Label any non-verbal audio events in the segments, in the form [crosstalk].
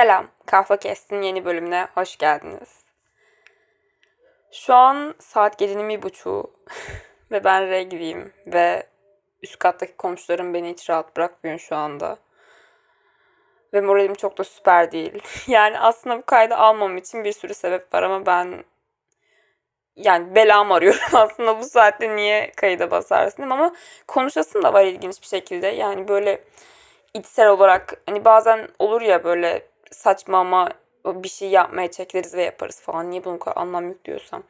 Selam, Kahve Kestin yeni bölümüne hoş geldiniz. Şu an saat gecenin bir buçuğu [laughs] ve ben regliyim ve üst kattaki komşularım beni hiç rahat bırakmıyor şu anda. Ve moralim çok da süper değil. [laughs] Yani aslında bu kaydı almam için bir sürü sebep var ama ben yani belam arıyorum [laughs] aslında bu saatte niye kayıda basarsın ama konuşasın da var ilginç bir şekilde. Yani böyle içsel olarak hani bazen olur ya böyle saçma ama bir şey yapmaya çekiliriz ve yaparız falan. Niye bunu kadar anlam yüklüyorsam.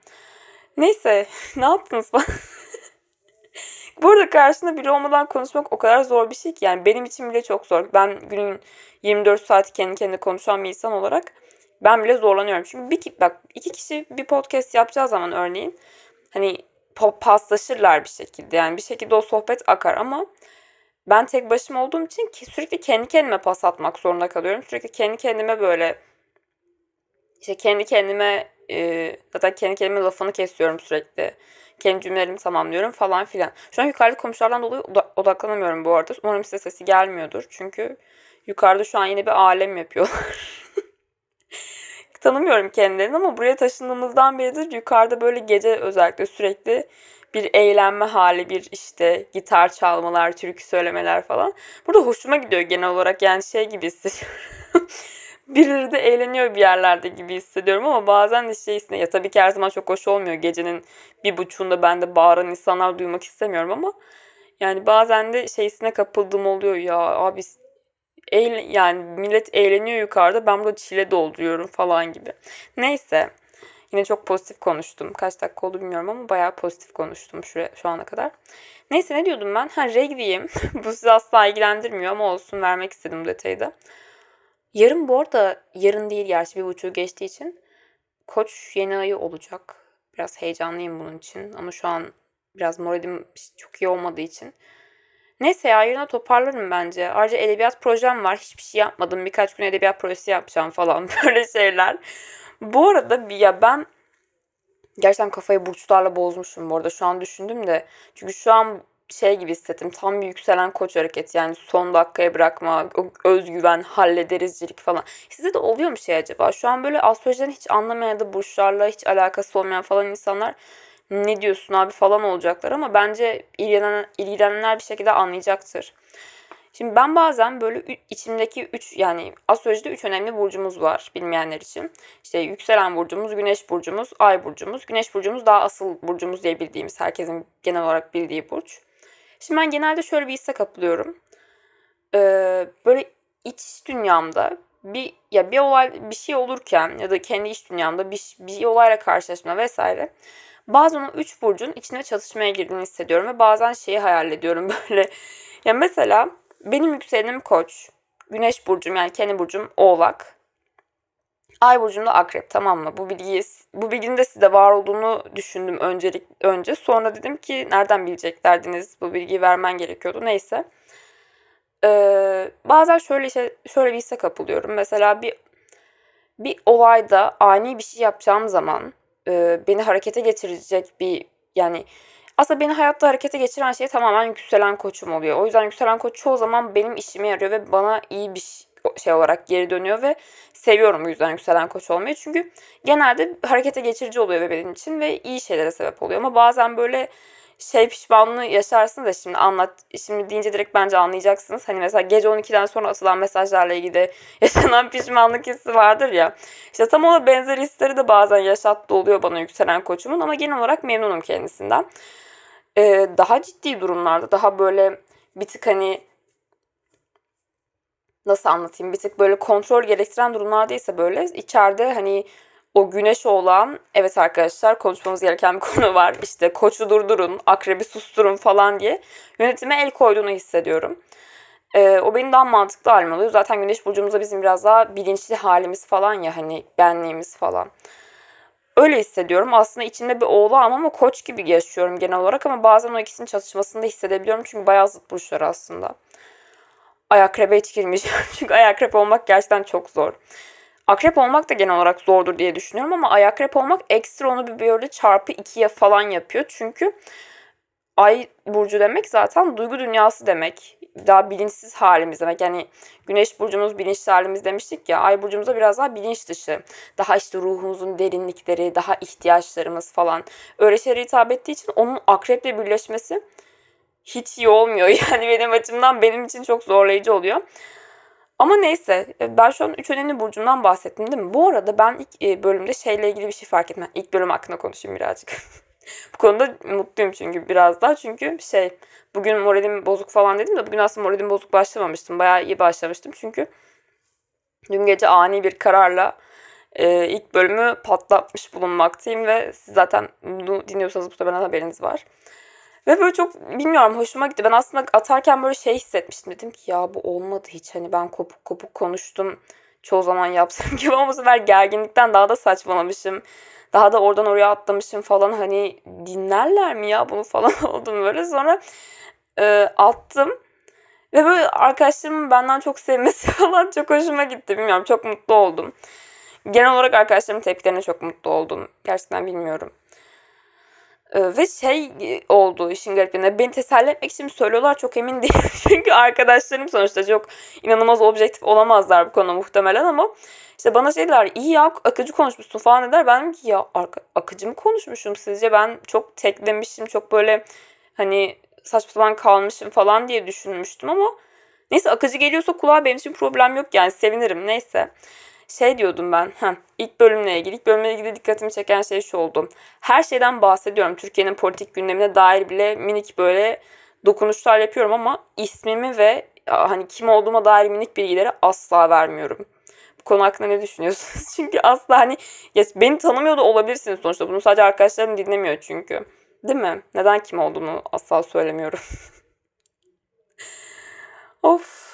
Neyse [laughs] ne yaptınız falan. [laughs] Burada karşında biri olmadan konuşmak o kadar zor bir şey ki yani benim için bile çok zor. Ben günün 24 saati kendi kendine konuşan bir insan olarak ben bile zorlanıyorum. Çünkü bir bak iki kişi bir podcast yapacağı zaman örneğin hani paslaşırlar bir şekilde. Yani bir şekilde o sohbet akar ama ben tek başıma olduğum için ki sürekli kendi kendime pas atmak zorunda kalıyorum. Sürekli kendi kendime böyle işte kendi kendime e, zaten kendi kendime lafını kesiyorum sürekli. Kendi cümlelerimi tamamlıyorum falan filan. Şu an yukarıda komşulardan dolayı odaklanamıyorum bu arada. Umarım size sesi gelmiyordur. Çünkü yukarıda şu an yine bir alem yapıyorlar. [laughs] Tanımıyorum kendilerini ama buraya taşındığımızdan beridir yukarıda böyle gece özellikle sürekli bir eğlenme hali, bir işte gitar çalmalar, türkü söylemeler falan. Burada hoşuma gidiyor genel olarak yani şey gibi hissediyorum. [laughs] Birileri de eğleniyor bir yerlerde gibi hissediyorum ama bazen de şeysine ya tabii ki her zaman çok hoş olmuyor. Gecenin bir buçuğunda ben de bağıran insanlar duymak istemiyorum ama yani bazen de şeysine kapıldığım oluyor ya abi eğlen, yani millet eğleniyor yukarıda ben burada çile dolduruyorum falan gibi. Neyse Yine çok pozitif konuştum. Kaç dakika oldu bilmiyorum ama bayağı pozitif konuştum şu, şu ana kadar. Neyse ne diyordum ben? Ha regliyim. [laughs] bu sizi asla ilgilendirmiyor ama olsun vermek istedim bu detayı da. Yarın bu arada yarın değil gerçi bir buçuğu geçtiği için koç yeni ayı olacak. Biraz heyecanlıyım bunun için ama şu an biraz moralim çok iyi olmadığı için. Neyse ya yarına toparlarım bence. Ayrıca edebiyat projem var. Hiçbir şey yapmadım. Birkaç gün edebiyat projesi yapacağım falan. [laughs] Böyle şeyler. Bu arada ya ben gerçekten kafayı burçlarla bozmuşum bu arada. Şu an düşündüm de. Çünkü şu an şey gibi hissettim. Tam bir yükselen koç hareketi. Yani son dakikaya bırakma, özgüven, hallederizcilik falan. Size de oluyor mu şey acaba? Şu an böyle astrolojiden hiç anlamayan ya da burçlarla hiç alakası olmayan falan insanlar ne diyorsun abi falan olacaklar ama bence ilgilenen, ilgilenenler bir şekilde anlayacaktır. Şimdi ben bazen böyle içimdeki üç yani astrolojide üç önemli burcumuz var bilmeyenler için. İşte yükselen burcumuz, güneş burcumuz, ay burcumuz. Güneş burcumuz daha asıl burcumuz diye bildiğimiz herkesin genel olarak bildiği burç. Şimdi ben genelde şöyle bir hisse kapılıyorum. Ee, böyle iç dünyamda bir ya bir olay bir şey olurken ya da kendi iç dünyamda bir, bir olayla karşılaşma vesaire bazen o üç burcun içine çatışmaya girdiğini hissediyorum ve bazen şeyi hayal ediyorum [laughs] böyle. Ya mesela benim yükselenim koç. Güneş burcum yani kendi burcum oğlak. Ay burcum da akrep tamam mı? Bu bilgiyi bu bilginin de size var olduğunu düşündüm öncelik önce. Sonra dedim ki nereden bileceklerdiniz? Bu bilgiyi vermen gerekiyordu. Neyse. Ee, bazen şöyle şey, şöyle bir hisse kapılıyorum. Mesela bir bir olayda ani bir şey yapacağım zaman e, beni harekete geçirecek bir yani aslında beni hayatta harekete geçiren şey tamamen yükselen koçum oluyor. O yüzden yükselen koç çoğu zaman benim işime yarıyor ve bana iyi bir şey olarak geri dönüyor ve seviyorum bu yüzden yükselen koç olmayı. Çünkü genelde harekete geçirici oluyor benim için ve iyi şeylere sebep oluyor. Ama bazen böyle şey pişmanlığı yaşarsınız da şimdi anlat şimdi deyince direkt bence anlayacaksınız. Hani mesela gece 12'den sonra atılan mesajlarla ilgili [laughs] yaşanan pişmanlık hissi vardır ya. İşte tam ona benzer hisleri de bazen yaşattı oluyor bana yükselen koçumun ama genel olarak memnunum kendisinden e, daha ciddi durumlarda daha böyle bir tık hani nasıl anlatayım bir tık böyle kontrol gerektiren durumlarda ise böyle içeride hani o güneş olan evet arkadaşlar konuşmamız gereken bir [laughs] konu var. İşte koçu durdurun, akrebi susturun falan diye yönetime el koyduğunu hissediyorum. Ee, o benim daha mantıklı halim oluyor. Zaten güneş burcumuzda bizim biraz daha bilinçli halimiz falan ya hani benliğimiz falan. Öyle hissediyorum. Aslında içimde bir oğlan ama koç gibi yaşıyorum genel olarak ama bazen o ikisinin çatışmasını da hissedebiliyorum. Çünkü bayağı zıt burçlar aslında. Ay akrebe hiç girmeyeceğim. [laughs] Çünkü ay akrep olmak gerçekten çok zor. Akrep olmak da genel olarak zordur diye düşünüyorum ama ay akrep olmak ekstra onu bir böyle çarpı ikiye falan yapıyor. Çünkü ay burcu demek zaten duygu dünyası demek. daha bilinçsiz halimiz demek. Yani güneş burcumuz bilinçli halimiz demiştik ya. Ay burcumuzda biraz daha bilinç dışı. Daha işte ruhumuzun derinlikleri, daha ihtiyaçlarımız falan. Öyle şeylere hitap ettiği için onun akreple birleşmesi hiç iyi olmuyor. [laughs] Yani benim açımdan benim için çok zorlayıcı oluyor. Ama neyse ben şu an üç önemli burcumdan bahsettim değil mi? Bu arada ben ilk e, bölümde şeyle ilgili bir şey fark etmem. İlk bölüm hakkında konuşayım birazcık. [laughs] Bu konuda mutluyum çünkü biraz daha. Çünkü şey bugün moralim bozuk falan dedim de bugün aslında moralim bozuk başlamamıştım. Bayağı iyi başlamıştım çünkü dün gece ani bir kararla e, ilk bölümü patlatmış bulunmaktayım ve siz zaten bunu dinliyorsanız muhtemelen haberiniz var. Ve böyle çok bilmiyorum hoşuma gitti. Ben aslında atarken böyle şey hissetmiştim. Dedim ki ya bu olmadı hiç. Hani ben kopuk kopuk konuştum. Çoğu zaman yapsam [laughs] gibi ama bu sefer gerginlikten daha da saçmalamışım. Daha da oradan oraya atlamışım falan. Hani dinlerler mi ya bunu falan [laughs] oldum böyle. Sonra e, attım. Ve böyle arkadaşlarımın benden çok sevmesi [laughs] falan çok hoşuma gitti. Bilmiyorum çok mutlu oldum. Genel olarak arkadaşlarımın tepkilerine çok mutlu oldum. Gerçekten bilmiyorum. Ee, ve şey e, oldu işin garipliğinde. Beni teselli etmek için söylüyorlar çok emin [laughs] değilim. Çünkü arkadaşlarım sonuçta çok inanılmaz objektif olamazlar bu konuda muhtemelen ama işte bana şeyler iyi ya akıcı konuşmuşsun falan dediler. Ben dedim ki ya akıcı mı konuşmuşum sizce? Ben çok teklemişim çok böyle hani saçma sapan kalmışım falan diye düşünmüştüm ama neyse akıcı geliyorsa kulağa benim için problem yok yani sevinirim neyse şey diyordum ben. Heh, ilk bölümle ilgili. İlk bölümle ilgili dikkatimi çeken şey şu oldu. Her şeyden bahsediyorum. Türkiye'nin politik gündemine dair bile minik böyle dokunuşlar yapıyorum ama ismimi ve hani kim olduğuma dair minik bilgileri asla vermiyorum. Bu konu hakkında ne düşünüyorsunuz? [laughs] çünkü asla hani ya beni tanımıyor da olabilirsiniz sonuçta. Bunu sadece arkadaşlarım dinlemiyor çünkü. Değil mi? Neden kim olduğunu asla söylemiyorum. [laughs] of.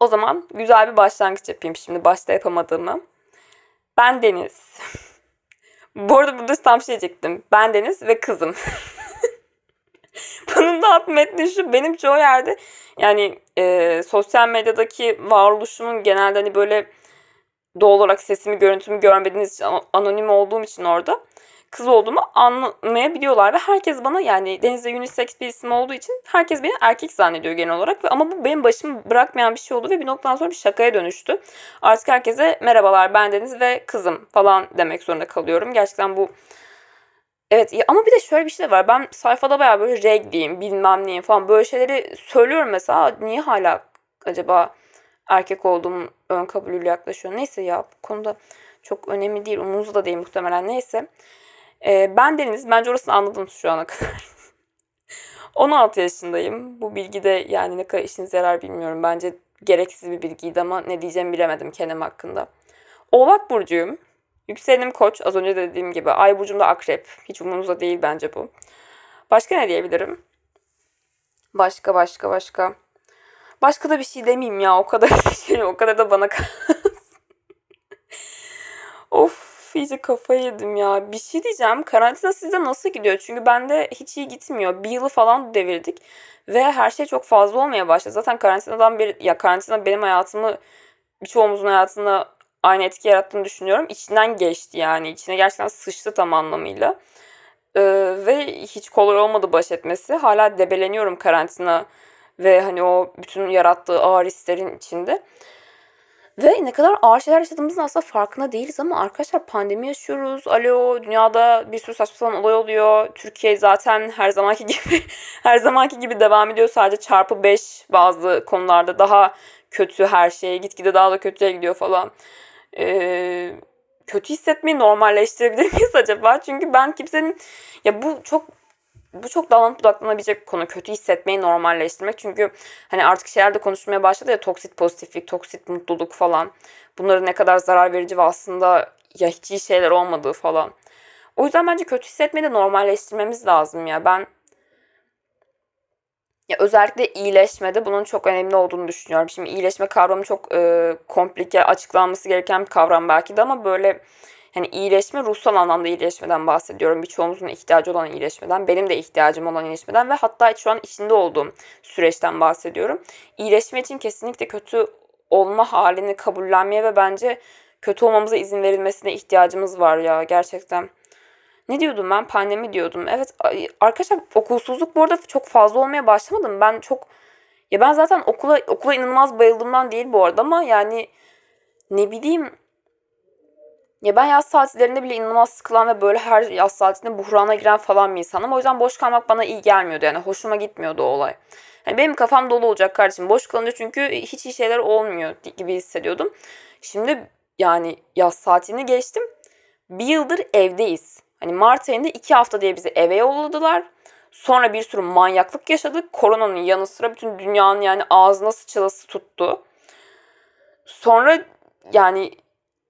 O zaman güzel bir başlangıç yapayım şimdi başta yapamadığımı. Ben Deniz. [laughs] Bu arada burada tam şey diyecektim. Ben Deniz ve kızım. Bunun da alt metni şu. Benim çoğu yerde yani e, sosyal medyadaki varoluşumun genelde hani böyle doğal olarak sesimi, görüntümü görmediğiniz için anonim olduğum için orada kız olduğumu anlamayabiliyorlar ve herkes bana yani Deniz'de unisex bir isim olduğu için herkes beni erkek zannediyor genel olarak ve ama bu benim başımı bırakmayan bir şey oldu ve bir noktadan sonra bir şakaya dönüştü. Artık herkese merhabalar ben Deniz ve kızım falan demek zorunda kalıyorum. Gerçekten bu Evet ama bir de şöyle bir şey de var. Ben sayfada bayağı böyle reg diyeyim bilmem neyim falan böyle şeyleri söylüyorum mesela. Niye hala acaba erkek olduğum ön kabulüyle yaklaşıyor? Neyse ya bu konuda çok önemli değil. Umurumuzda da değil muhtemelen. Neyse. Ee, ben Deniz. Bence orasını anladım şu ana kadar. [laughs] 16 yaşındayım. Bu bilgi de yani ne kadar işinize yarar bilmiyorum. Bence gereksiz bir bilgiydi ama ne diyeceğimi bilemedim kendim hakkında. Oğlak Burcu'yum. Yükselenim koç. Az önce dediğim gibi. Ay burcum da akrep. Hiç umurunuzda değil bence bu. Başka ne diyebilirim? Başka başka başka. Başka da bir şey demeyeyim ya. O kadar [laughs] şey o kadar da bana [laughs] of iyice kafayı yedim ya. Bir şey diyeceğim. Karantina size nasıl gidiyor? Çünkü bende hiç iyi gitmiyor. Bir yılı falan devirdik. Ve her şey çok fazla olmaya başladı. Zaten karantinadan beri ya karantina benim hayatımı birçoğumuzun hayatında aynı etki yarattığını düşünüyorum. İçinden geçti yani. İçine gerçekten sıçtı tam anlamıyla. Ee, ve hiç kolay olmadı baş etmesi. Hala debeleniyorum karantina ve hani o bütün yarattığı ağır hislerin içinde. Ve ne kadar ağır şeyler yaşadığımızın aslında farkında değiliz ama arkadaşlar pandemi yaşıyoruz. Alo dünyada bir sürü saçma sapan olay oluyor. Türkiye zaten her zamanki [laughs] gibi her zamanki gibi devam ediyor. Sadece çarpı 5 bazı konularda daha kötü her şey. Gitgide daha da kötüye gidiyor falan. Ee, kötü hissetmeyi normalleştirebilir miyiz acaba? Çünkü ben kimsenin ya bu çok bu çok dallanıp budaklanabilecek konu. Kötü hissetmeyi normalleştirmek. Çünkü hani artık şeylerde konuşmaya başladı ya toksit pozitiflik, toksit mutluluk falan. Bunların ne kadar zarar verici ve aslında ya hiç iyi şeyler olmadığı falan. O yüzden bence kötü hissetmeyi de normalleştirmemiz lazım ya. Ben ya özellikle iyileşmede bunun çok önemli olduğunu düşünüyorum. Şimdi iyileşme kavramı çok e, komplike, açıklanması gereken bir kavram belki de ama böyle hani iyileşme ruhsal anlamda iyileşmeden bahsediyorum. Birçoğumuzun ihtiyacı olan iyileşmeden, benim de ihtiyacım olan iyileşmeden ve hatta şu an içinde olduğum süreçten bahsediyorum. İyileşme için kesinlikle kötü olma halini kabullenmeye ve bence kötü olmamıza izin verilmesine ihtiyacımız var ya gerçekten. Ne diyordum ben? Pandemi diyordum. Evet arkadaşlar okulsuzluk bu arada çok fazla olmaya başlamadım. Ben çok ya ben zaten okula okula inanılmaz bayıldığımdan değil bu arada ama yani ne bileyim ya ben yaz tatillerinde bile inanılmaz sıkılan ve böyle her yaz tatilinde buhrana giren falan bir insanım. O yüzden boş kalmak bana iyi gelmiyordu yani. Hoşuma gitmiyordu o olay. Yani benim kafam dolu olacak kardeşim. Boş kalınca çünkü hiç iyi şeyler olmuyor gibi hissediyordum. Şimdi yani yaz tatilini geçtim. Bir yıldır evdeyiz. Hani Mart ayında iki hafta diye bizi eve yolladılar. Sonra bir sürü manyaklık yaşadık. Koronanın yanı sıra bütün dünyanın yani ağzına sıçrası tuttu. Sonra yani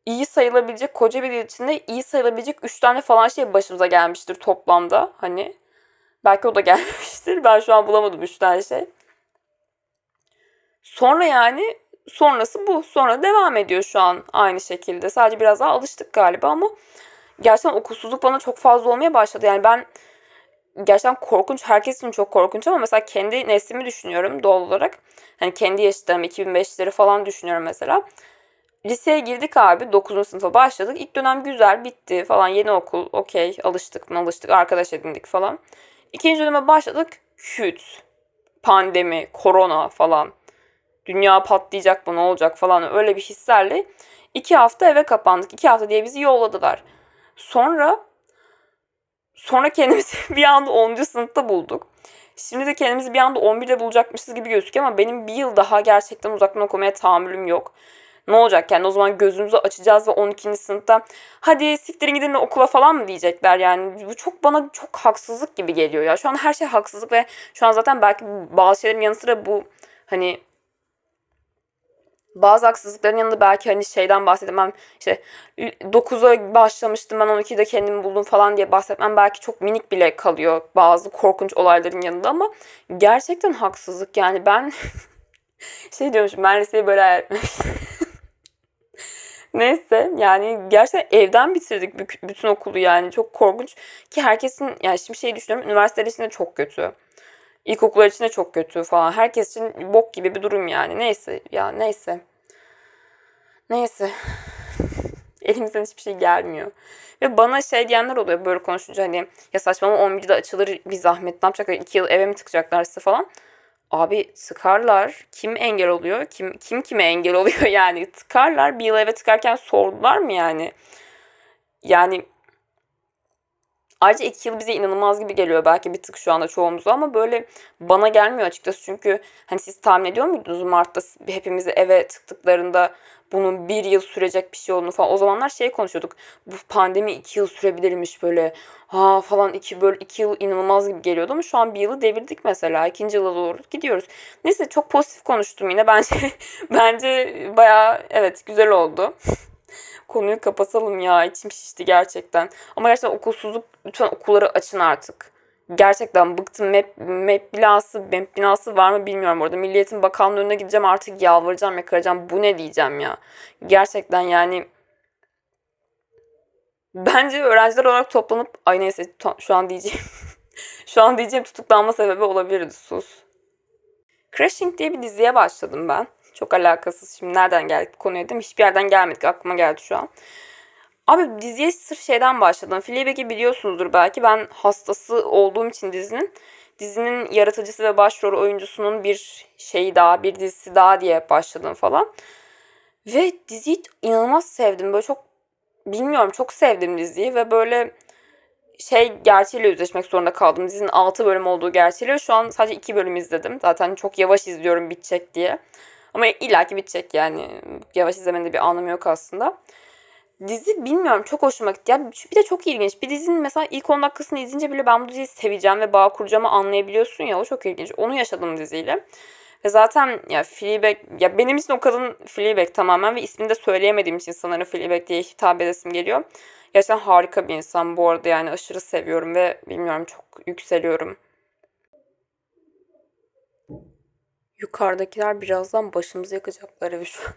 iyi sayılabilecek koca bir yıl içinde iyi sayılabilecek 3 tane falan şey başımıza gelmiştir toplamda. Hani belki o da [laughs] gelmiştir. Ben şu an bulamadım 3 tane şey. Sonra yani sonrası bu. Sonra devam ediyor şu an aynı şekilde. Sadece biraz daha alıştık galiba ama gerçekten okulsuzluk bana çok fazla olmaya başladı. Yani ben gerçekten korkunç. Herkes için çok korkunç ama mesela kendi neslimi düşünüyorum doğal olarak. Hani kendi yaşlarım 2005'leri falan düşünüyorum mesela. Liseye girdik abi. 9. sınıfa başladık. İlk dönem güzel bitti falan. Yeni okul okey alıştık mı alıştık. Arkadaş edindik falan. İkinci döneme başladık. Küt. Pandemi, korona falan. Dünya patlayacak mı ne olacak falan öyle bir hislerle. iki hafta eve kapandık. iki hafta diye bizi yolladılar. Sonra sonra kendimizi [laughs] bir anda 10. sınıfta bulduk. Şimdi de kendimizi bir anda 11'de bulacakmışız gibi gözüküyor ama benim bir yıl daha gerçekten uzaktan okumaya tahammülüm yok. Ne olacak yani o zaman gözümüzü açacağız ve 12. sınıfta hadi siktirin gidin de okula falan mı diyecekler yani. Bu çok bana çok haksızlık gibi geliyor ya. Şu an her şey haksızlık ve şu an zaten belki bazı şeylerin yanı sıra bu hani bazı haksızlıkların yanında belki hani şeyden bahsedemem işte 9'a başlamıştım ben 12'de kendimi buldum falan diye bahsetmem belki çok minik bile kalıyor bazı korkunç olayların yanında ama gerçekten haksızlık. Yani ben [laughs] şey diyormuşum ben liseyi böyle [laughs] Neyse yani gerçekten evden bitirdik bütün okulu yani. Çok korkunç ki herkesin yani şimdi şey düşünüyorum üniversiteler için çok kötü. İlkokullar için de çok kötü falan. Herkes için bok gibi bir durum yani. Neyse ya neyse. Neyse. [laughs] Elimizden hiçbir şey gelmiyor. Ve bana şey diyenler oluyor böyle konuşunca hani ya saçmalama 11'de açılır bir zahmet ne yapacaklar 2 yıl eve mi tıkacaklar size falan. Abi tıkarlar. Kim engel oluyor? Kim kim kime engel oluyor [laughs] yani? Tıkarlar. Bir yıl eve tıkarken sordular mı yani? Yani Ayrıca iki yıl bize inanılmaz gibi geliyor belki bir tık şu anda çoğumuza ama böyle bana gelmiyor açıkçası. Çünkü hani siz tahmin ediyor muydunuz Mart'ta hepimizi eve tıktıklarında bunun bir yıl sürecek bir şey olduğunu falan. O zamanlar şey konuşuyorduk. Bu pandemi iki yıl sürebilirmiş böyle. Ha falan iki böyle iki yıl inanılmaz gibi geliyordu ama şu an bir yılı devirdik mesela. ikinci yıla doğru gidiyoruz. Neyse çok pozitif konuştum yine. Bence [laughs] bence baya evet güzel oldu. Konuyu kapatalım ya. içim şişti gerçekten. Ama gerçekten okulsuzluk lütfen okulları açın artık. Gerçekten bıktım. MEP, MEP binası, MEP binası var mı bilmiyorum orada. Milliyetin Bakanlığı önüne gideceğim artık yalvaracağım, yakaracağım. Bu ne diyeceğim ya. Gerçekten yani bence öğrenciler olarak toplanıp ay neyse şu an diyeceğim [laughs] şu an diyeceğim tutuklanma sebebi olabilirdi sus. Crashing diye bir diziye başladım ben. Çok alakasız. Şimdi nereden geldik konuya değil mi? Hiçbir yerden gelmedik. Aklıma geldi şu an. Abi diziye sırf şeyden başladım. Fleabag'i biliyorsunuzdur belki. Ben hastası olduğum için dizinin. Dizinin yaratıcısı ve başrol oyuncusunun bir şeyi daha, bir dizisi daha diye başladım falan. Ve diziyi inanılmaz sevdim. Böyle çok bilmiyorum çok sevdim diziyi ve böyle şey gerçeğiyle yüzleşmek zorunda kaldım. Dizinin 6 bölüm olduğu gerçeğiyle. Şu an sadece 2 bölüm izledim. Zaten çok yavaş izliyorum bitecek diye. Ama illaki bitecek yani. Yavaş izlemenin de bir anlamı yok aslında. Dizi bilmiyorum çok hoşuma gitti. Ya bir de çok ilginç. Bir dizinin mesela ilk 10 dakikasını izleyince bile ben bu diziyi seveceğim ve bağ kuracağımı anlayabiliyorsun ya. O çok ilginç. Onu yaşadım diziyle. Ve zaten ya Fleabag ya benim için o kadın Fleabag tamamen ve ismini de söyleyemediğim için sanırım Fleabag diye hitap edesim geliyor. Gerçekten harika bir insan bu arada yani aşırı seviyorum ve bilmiyorum çok yükseliyorum. Yukarıdakiler birazdan başımızı yakacaklar evi şu an.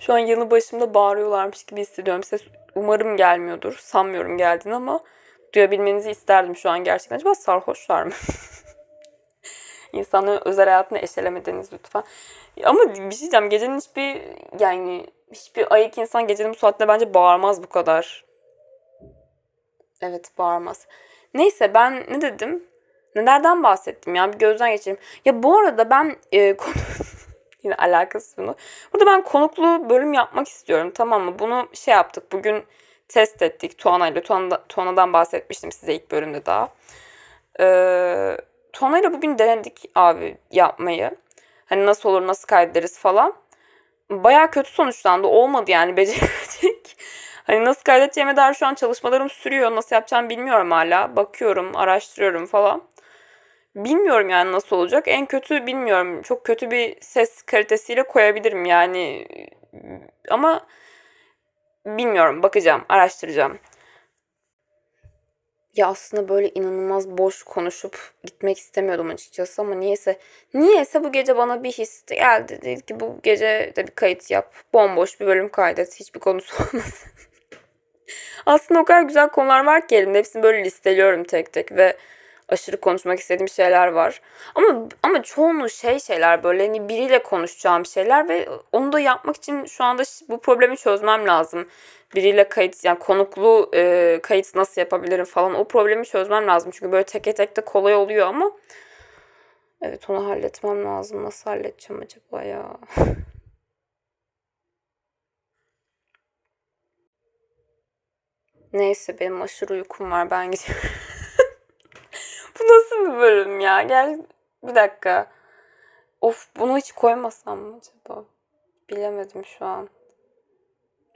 şu an yanı başımda bağırıyorlarmış gibi hissediyorum. Ses umarım gelmiyordur. Sanmıyorum geldiğini ama duyabilmenizi isterdim şu an gerçekten. Acaba sarhoşlar mı? [laughs] İnsanların özel hayatını eşelemediniz lütfen. Ama bir şey diyeceğim. Gecenin hiçbir yani hiçbir ayık insan gecenin bu saatte bence bağırmaz bu kadar. Evet bağırmaz. Neyse ben ne dedim? Nelerden bahsettim ya bir gözden geçireyim. Ya bu arada ben e, [laughs] konu... Yine alakası bunu. Burada ben konuklu bölüm yapmak istiyorum tamam mı? Bunu şey yaptık bugün test ettik Tuana ile. Tuana, Tuana'dan bahsetmiştim size ilk bölümde daha. Ee, Tuana ile bugün denedik abi yapmayı. Hani nasıl olur nasıl kaydederiz falan. Baya kötü sonuçlandı. Olmadı yani [laughs] beceremedik. Hani nasıl kaydedeceğime dair şu an çalışmalarım sürüyor. Nasıl yapacağım bilmiyorum hala. Bakıyorum, araştırıyorum falan. Bilmiyorum yani nasıl olacak. En kötü bilmiyorum. Çok kötü bir ses kalitesiyle koyabilirim yani. Ama bilmiyorum. Bakacağım, araştıracağım. Ya aslında böyle inanılmaz boş konuşup gitmek istemiyordum açıkçası ama niyeyse niyeyse bu gece bana bir his geldi. Dedi ki bu gece de bir kayıt yap. Bomboş bir bölüm kaydet. Hiçbir konusu [laughs] olmasın. aslında o kadar güzel konular var ki elimde. Hepsini böyle listeliyorum tek tek ve aşırı konuşmak istediğim şeyler var. Ama ama çoğunluğu şey şeyler böyle hani biriyle konuşacağım şeyler ve onu da yapmak için şu anda bu problemi çözmem lazım. Biriyle kayıt yani konuklu e, kayıt nasıl yapabilirim falan o problemi çözmem lazım. Çünkü böyle teke tek de kolay oluyor ama evet onu halletmem lazım. Nasıl halledeceğim acaba ya? [laughs] Neyse benim aşırı uykum var ben gidiyorum. Bir bölüm ya? Gel bir dakika. Of bunu hiç koymasam mı acaba? Bilemedim şu an.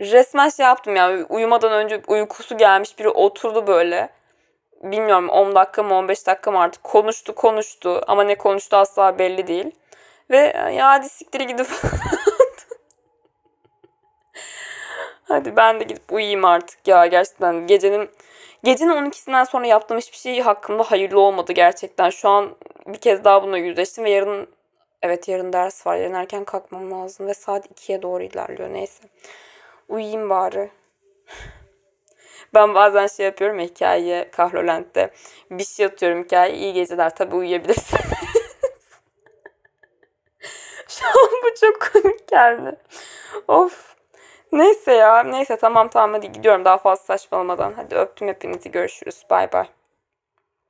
Resmen şey yaptım ya. Uyumadan önce uykusu gelmiş biri oturdu böyle. Bilmiyorum 10 dakika mı 15 dakika mı artık konuştu konuştu ama ne konuştu asla belli değil. Ve ya hadi siktiri gidip [laughs] Hadi ben de gidip uyuyayım artık ya gerçekten gecenin Gecenin 12'sinden sonra yaptığım hiçbir şey hakkında hayırlı olmadı gerçekten. Şu an bir kez daha bununla yüzleştim ve yarın evet yarın ders var. Yarın erken kalkmam lazım ve saat 2'ye doğru ilerliyor neyse. Uyuyayım bari. Ben bazen şey yapıyorum hikaye Kahrolent'te. Bir şey atıyorum hikaye iyi geceler tabi uyuyabilirsin. [laughs] Şu an bu çok komik geldi. Of. Neyse ya. Neyse tamam tamam hadi gidiyorum daha fazla saçmalamadan. Hadi öptüm hepinizi görüşürüz. Bay bay.